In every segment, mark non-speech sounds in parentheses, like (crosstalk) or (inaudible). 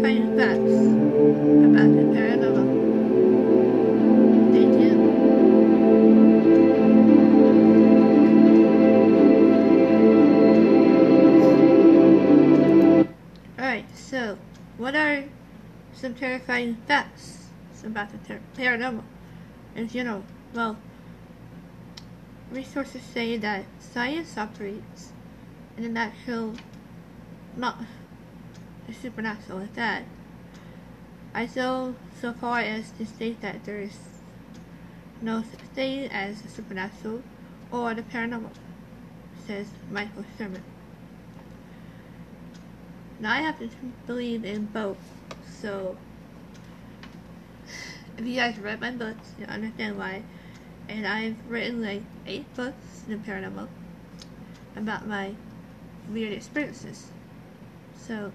terrifying facts about the paranormal. Stay tuned. Alright, so what are some terrifying facts about the paranormal in general? Well, resources say that science operates in a natural, not supernatural at that. I go so far as to state that there is no such thing as the supernatural or the paranormal, says Michael Shermer. Now I have to believe in both, so if you guys read my books, you understand why. And I've written like eight books in the paranormal about my weird experiences. So,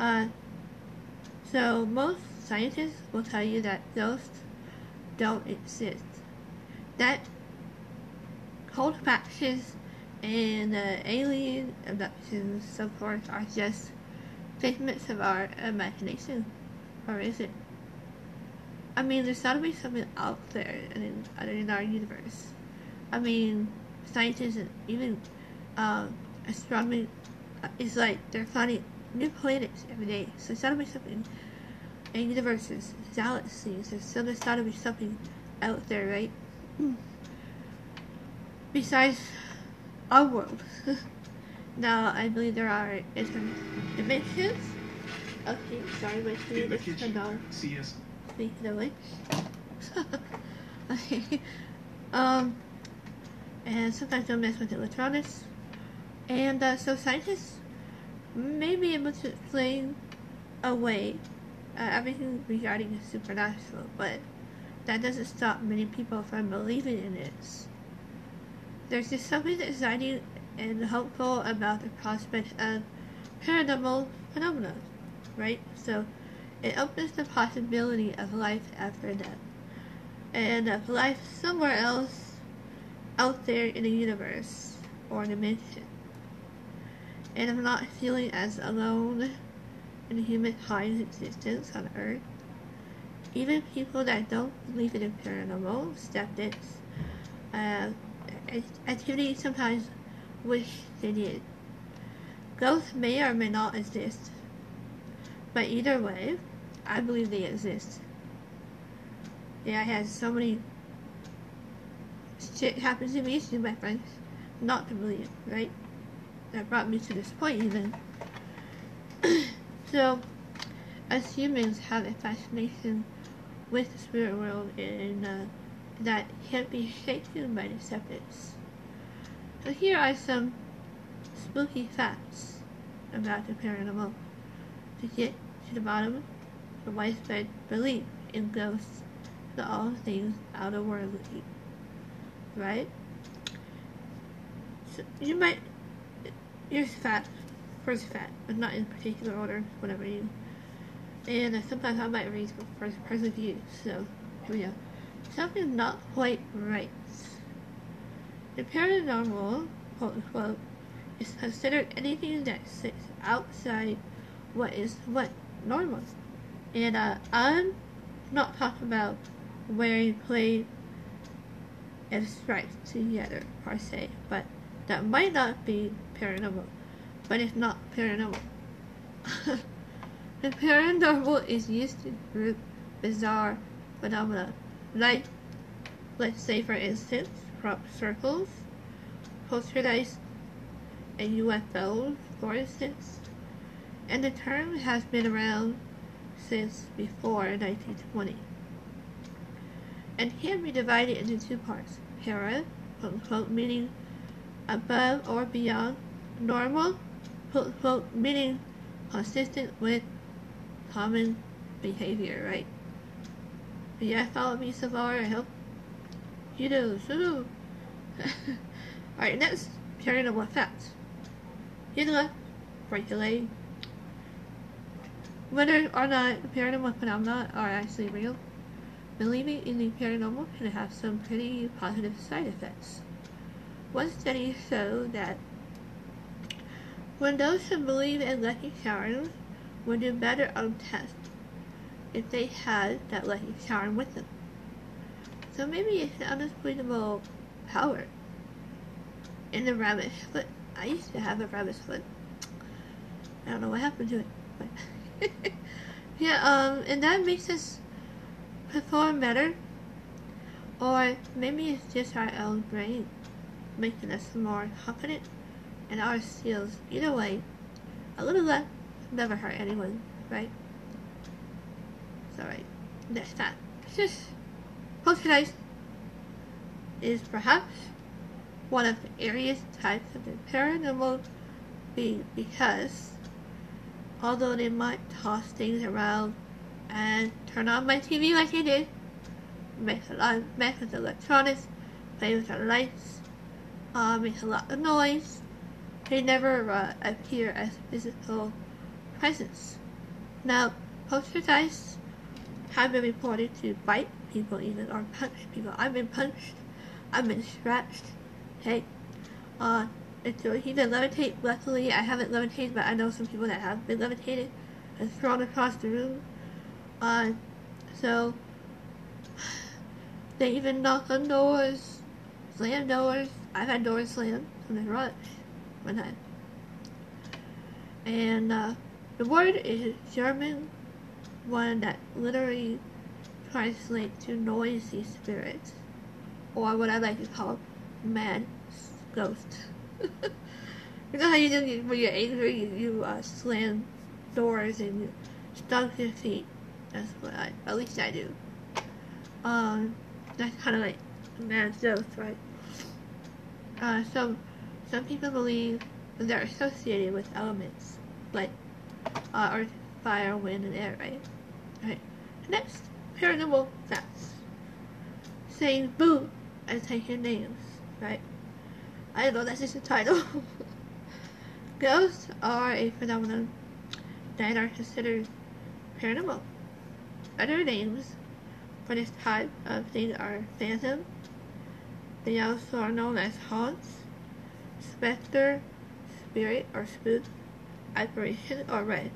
uh, so most scientists will tell you that ghosts don't exist. That cold factions and uh, alien abductions, so forth, are just figments of our imagination, or is it? I mean, there's got to be something out there in, in our universe. I mean, scientists and even um, astronomy uh, is like they're finding new planets every day. So there's got to be something in universes, galaxies. There's still there's got to be something out there, right? Besides our world. (laughs) now, I believe there are different dimensions. Okay, sorry, my In screen the is kitchen, turned on. CS Speaking of which. okay. Um, and sometimes they'll mess with electronics. And uh, so scientists may be able to explain away uh, everything regarding the supernatural, but that doesn't stop many people from believing in it. There's just something exciting and hopeful about the prospect of paranormal phenomena, right? So it opens the possibility of life after death and of life somewhere else out there in the universe or dimension. And of not feeling as alone in humankind's existence on Earth. Even people that don't believe in the paranormal, skeptics, uh, activity sometimes wish they did. Ghosts may or may not exist, but either way, I believe they exist. Yeah, I had so many shit happen to me to my friends not to believe, right? That brought me to this point even. (coughs) so, as humans have a fascination with the spirit world and uh, that can't be shaken by the skeptics. So here are some spooky facts about the paranormal to get to the bottom of widespread belief in ghosts and all things out of outerworldly. Right? So you might here's fat, first fact, but not in particular order, whatever you and uh, sometimes I might read first person view, so here we go. Something not quite right. The paranormal, quote unquote, is considered anything that sits outside what is what normal. And uh, I'm not talking about wearing plain and stripes together per se, but that might not be paranormal, but it's not paranormal. (laughs) the paranormal is used to group bizarre phenomena, like, let's say for instance, crop circles, poltergeist, and UFOs, for instance. And the term has been around since before 1920 and can be divided into two parts. Para, quote unquote, meaning above or beyond normal, quote unquote, meaning consistent with common behavior, right? But yeah, follow me so far, I hope you do. So. (laughs) Alright, next, paranormal facts. Your leg. Whether or not paranormal phenomena are actually real, believing in the paranormal can have some pretty positive side effects. One study showed that when those who believe in lucky charms would do better on tests if they had that lucky charm with them. So maybe it's an unexplainable power in the rabbit's foot. I used to have a rabbit's foot. I don't know what happened to it, but (laughs) yeah, um, and that makes us perform better. Or maybe it's just our own brain making us more confident in our skills. Either way, a little less never hurt anyone, right? Alright. Next time. Just poltergeist is perhaps one of the earliest types of the paranormal being because although they might toss things around and turn on my TV like they did, make a lot mess with electronics, play with the lights, uh, make a lot of noise, they never appear as physical presence. Now, poltergeists have been reported to bite people even or punch people. I've been punched, I've been scratched. Hey, uh, it's he can levitate. Luckily, I haven't levitated, but I know some people that have been levitated and thrown across the room. Uh, so (sighs) they even knock on doors, slam doors. I've had doors slammed from the And uh, the word is German, one that literally translates to noisy spirits, or what I like to call mad ghost. (laughs) you know how you do when you're angry, you, you uh, slam doors and you stomp your feet. That's what I, at least I do. Um, that's kind of like mad ghost, right? Uh, so some people believe they're associated with elements like uh, earth, fire, wind, and air, right? Right. Next, paranormal facts. Saying boo and taking names, right? I know that's just a title. (laughs) Ghosts are a phenomenon that are considered paranormal. Other names for this type of thing are phantom. They also are known as haunts, specter, spirit, or spook, apparition, or red.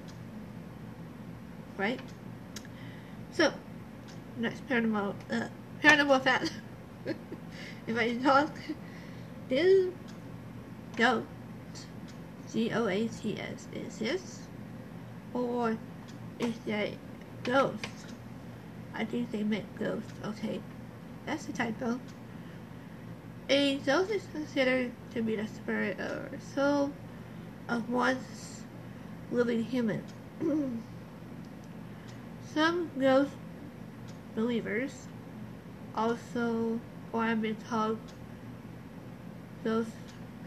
Right? So, next paranormal, uh, paranormal fact. (laughs) if I talk, do goat, G-O-A-T-S, is this? Or is that ghost? I think they meant ghost, okay. That's a typo. A ghost is considered to be the spirit or soul of once living human. (clears throat) Some ghost believers also, or I've been told, those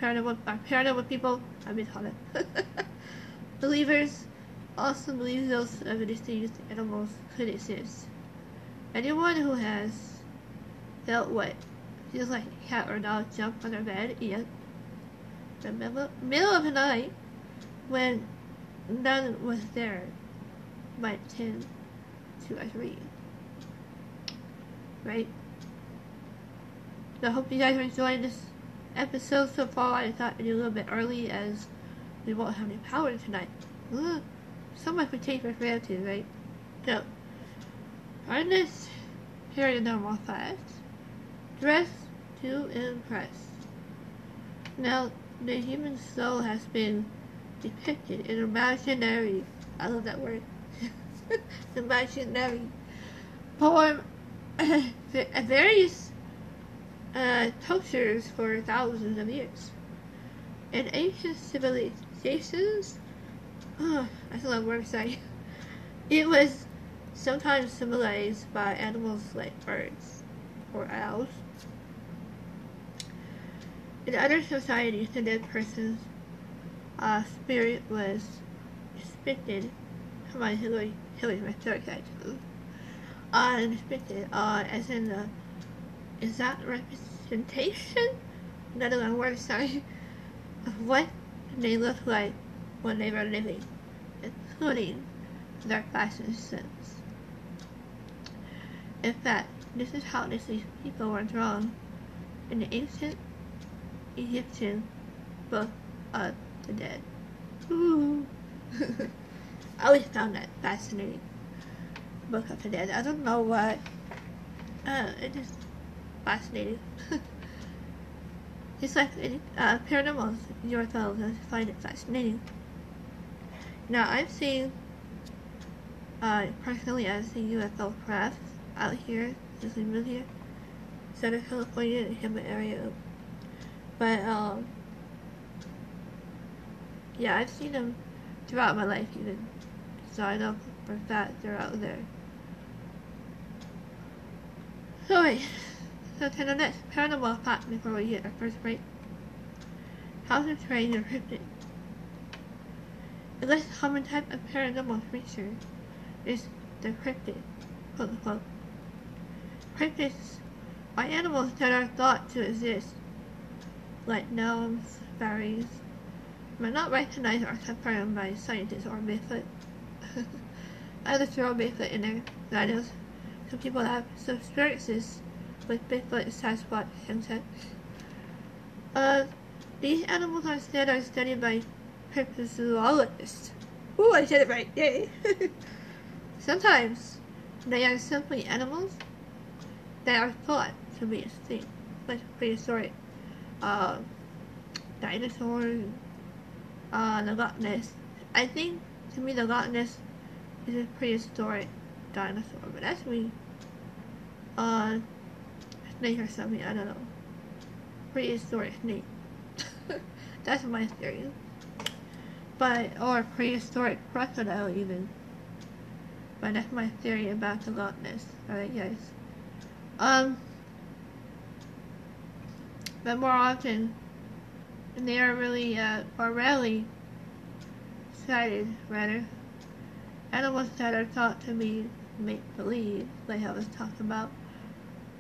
paranormal, paranormal people, I've been told it. (laughs) Believers also believe those of distinct animals could exist. Anyone who has felt what feels like cat or dog jump on their bed, yet the middle, middle of the night, when none was there, might tend to agree. Right? So I hope you guys are enjoying this episode so far. I thought it'd be a little bit early as we won't have any power tonight. So much we take for granted, right? So, on this paranormal fact, dress to impress. Now, the human soul has been depicted in imaginary, I love that word, (laughs) imaginary at (coughs) various uh, cultures for thousands of years. In ancient civilizations, (sighs) oh, that's a long (laughs) word it was sometimes symbolized by animals like birds or owls. In other societies, the dead person's uh, spirit was depicted. Come on, Hillary, Hillary's my third actually. Uh, depicted uh, as in the is that representation? Another long word, sorry. (laughs) Of what they look like when they were living, including their fashion sense. In fact, this is how these people were drawn in the ancient Egyptian book of the dead. Ooh. (laughs) I always found that fascinating book of the dead. I don't know why. Uh, it is fascinating. (laughs) It's like uh, paranormal UFOs. I find it fascinating. Now I've seen, uh, personally, I've seen UFO crafts out here since we moved here, Southern California, in the Hammond area. But um, yeah, I've seen them throughout my life, even so I know for a fact they're out there. So wait. So to the next paranormal fact before we hit our first break. How to train your cryptid. The less common type of paranormal creature is the cryptid, quote unquote. Cryptids are animals that are thought to exist, like gnomes, fairies, but not recognize or confirmed by scientists or Bigfoot. (laughs) I just throw Bigfoot in there. Is, some people have some experiences with Bigfoot, Sasquatch, and such. Uh, these animals are standard studied by cryptozoologists. Ooh, I said it right, yay! (laughs) Sometimes they are simply animals that are thought to be extinct, like prehistoric uh, dinosaurs, uh, the Loch Ness. I think, to me, the Loch Ness is a prehistoric dinosaur, but that's me. Uh, snake or something, I don't know. Prehistoric snake. (laughs) That's my theory. But, or prehistoric crocodile even. But that's my theory about the Loch Ness. Alright guys. Um, but more often, they are really, uh, or rarely sighted, rather. Animals that are thought to be make-believe, like I was talking about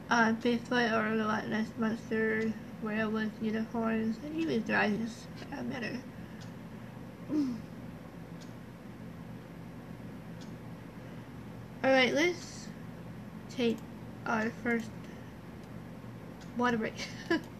uh, Bigfoot or the Loch Ness Monster, werewolves, unicorns, and even dragons, for that matter. (clears throat) Alright, let's take our first water break. (laughs)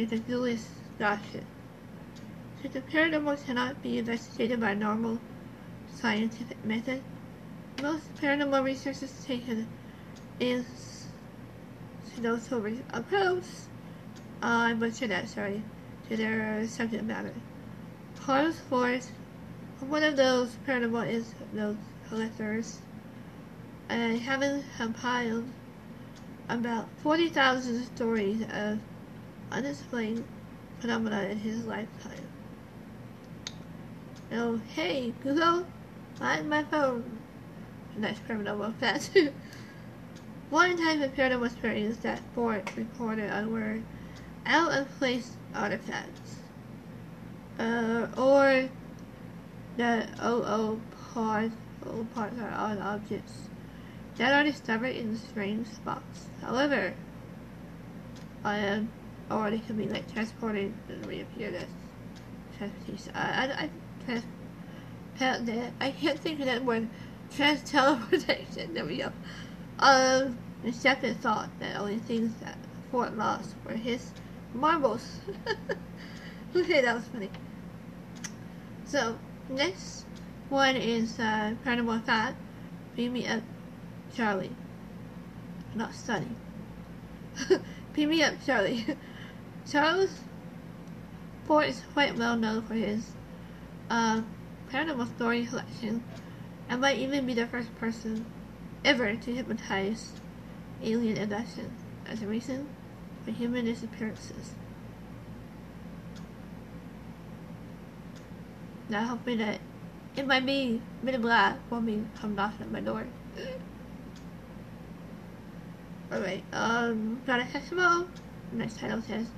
is a Julius Scholarship. Since the paranormal cannot be investigated by normal scientific method, most paranormal researchers take an institutional approach, uh, I butchered that, sorry, to their subject matter. Charles Fort, one of those paranormal is those collectors, and having compiled about 40,000 stories of unexplained phenomena in his lifetime. Oh, hey, Google, find my phone. Next paranormal fact. (laughs) One time of paranormal experience that Fort reported on were out of place artifacts. Uh, or the OO parts, OO parts are odd objects that are discovered in strange spots. However, I am or they can be like transported and reappear as transportation. I, I, I, trans, I can't think of that word. Trans teleportation. (laughs) There we go. Um, the captain thought that only things that Fort lost were his marbles. (laughs) okay, that was funny. So, next one is uh, Paranormal Fact. Beam me up, Charlie. Not Sunny. (laughs) Beam me up, Charlie. Charles Fort is quite well known for his uh, paranormal story collection, and might even be the first person ever to hypnotize alien abduction as a reason for human disappearances. Now hoping that it might be in Black will be come knocking at my door. Alright, um, got a Heximo. Next title says,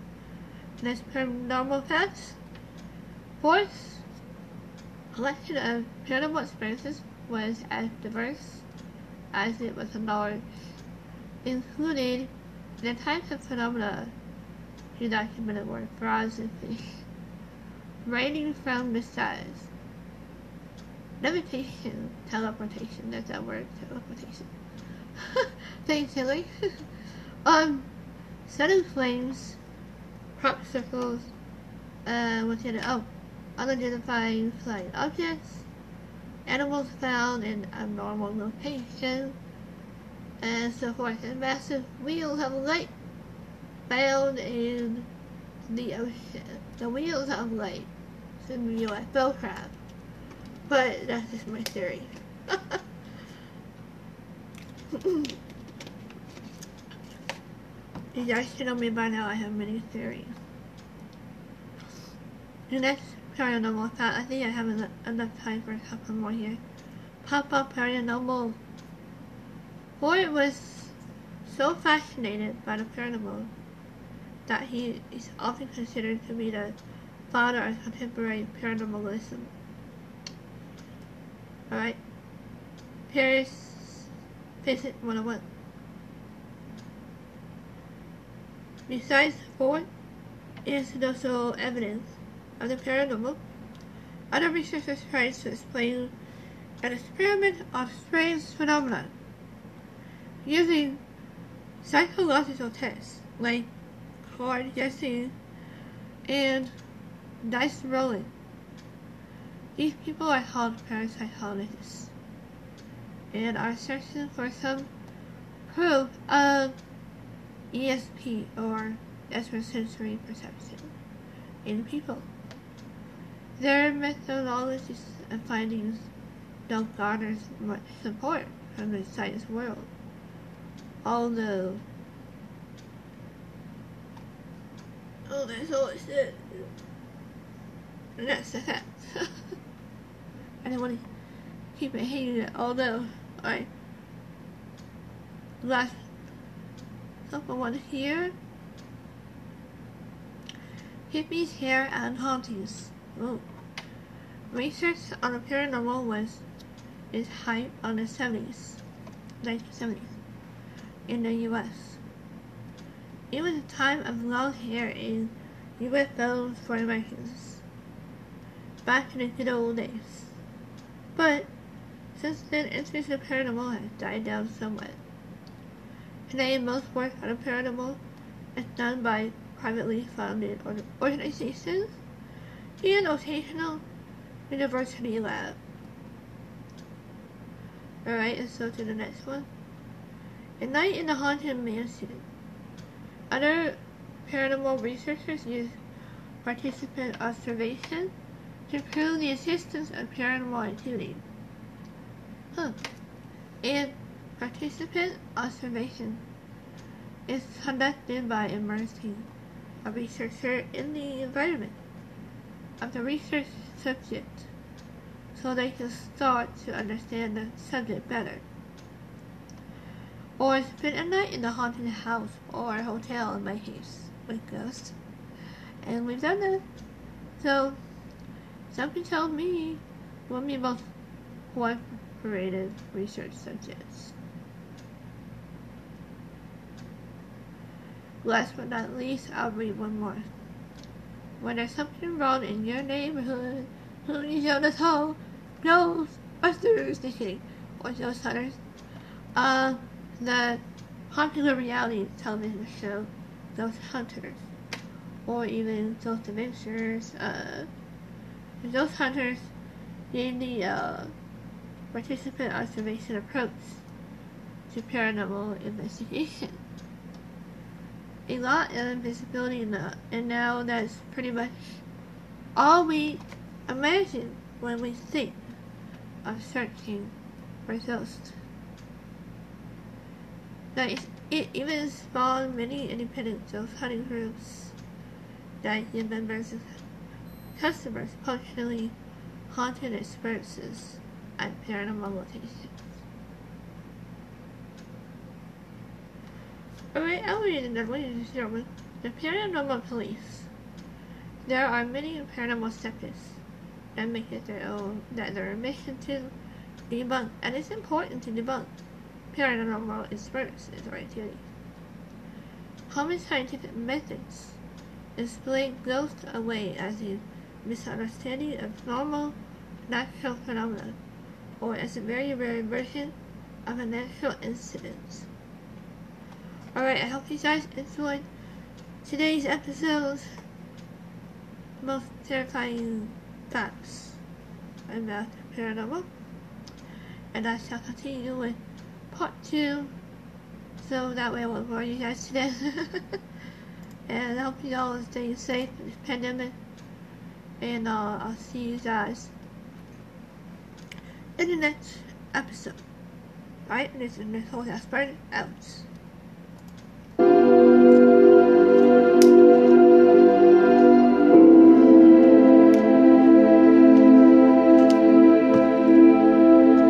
Next paranormal facts. Fourth, collection of paranormal experiences was as diverse as it was large, including the types of phenomena he documented were frogs and fish, ranging from the size, levitation, teleportation, that's that word, teleportation. (laughs) Thanks, Hilly. (laughs) um, setting flames, crop circles, uh, what's in it? Oh, unidentifying flying objects, animals found in abnormal locations, and so forth. And massive wheels of light found in the ocean. The wheels of light in the UFO craft. But that's just my theory. (laughs) you guys should know me by now, I have many theories. The next paranormal thought, I think I have enough, enough time for a couple more here. Pop-up paranormal. Fort was so fascinated by the paranormal that he is often considered to be the father of contemporary paranormalism. Alright. Here's Visit 101. Besides is also evidence of the paranormal. Other researchers tried to explain an experiment of strange phenomena using psychological tests like card guessing and dice rolling. These people are called parapsychologists and are searching for some proof of ESP or extrasensory perception in people. Their methodologies and findings don't garner much support from the science world, although oh, that's all it said. That's. I don't want to keep it hanging, although, alright. Last couple one here. Hippies, hair, and hauntings. Ooh. Research on the paranormal was is hype on the 70s, 1970s, in the U.S. It was a time of long hair in UFOs for Americans, back in the good old days. But since then, interest in paranormal has died down somewhat. Today, most work on paranormal is done by privately funded organizations and occasional university lab. Alright, and so to the next one. A Night in the Haunted Mansion. Other paranormal researchers use participant observation to prove the existence of paranormal activity. Huh. And participant observation is conducted by immersing a researcher in the environment of the research subject so they can start to understand the subject better. Or spend a night in the haunted house or hotel in my case with ghosts. And we've done that. So, something told me we'll be most cooperative research subjects. Last but not least, I'll read one more. When there's something wrong in your neighborhood, who please show us all. Ghostbusters, just kidding. Or Ghost Hunters. Uh, the popular reality television show, Ghost Hunters. Or even Ghost Adventures. Uh, Ghost Hunters in the uh, participant observation approach to paranormal investigation a lot of invisibility now, and now that's pretty much all we imagine when we think of searching by Ghost. Now, it even spawned many independent ghost hunting groups that the members and customers functionally haunted experiences at paranormal locations. Alright, it ladies and gentlemen. The paranormal police. There are many paranormal skeptics that make it their own that their mission to debunk and it's important to debunk paranormal experiences or activities. Common scientific methods explain ghosts away as a misunderstanding of normal natural phenomena or as a very rare version of a natural incident. Alright, I hope you guys enjoyed today's episode. Most terrifying facts about the paranormal. And I shall continue with part two. So that way I won't bore you guys to death. (laughs) and I hope you all are staying safe in this pandemic. And uh, I'll see you guys in the next episode. Alright, this is Miss Holt Asper out.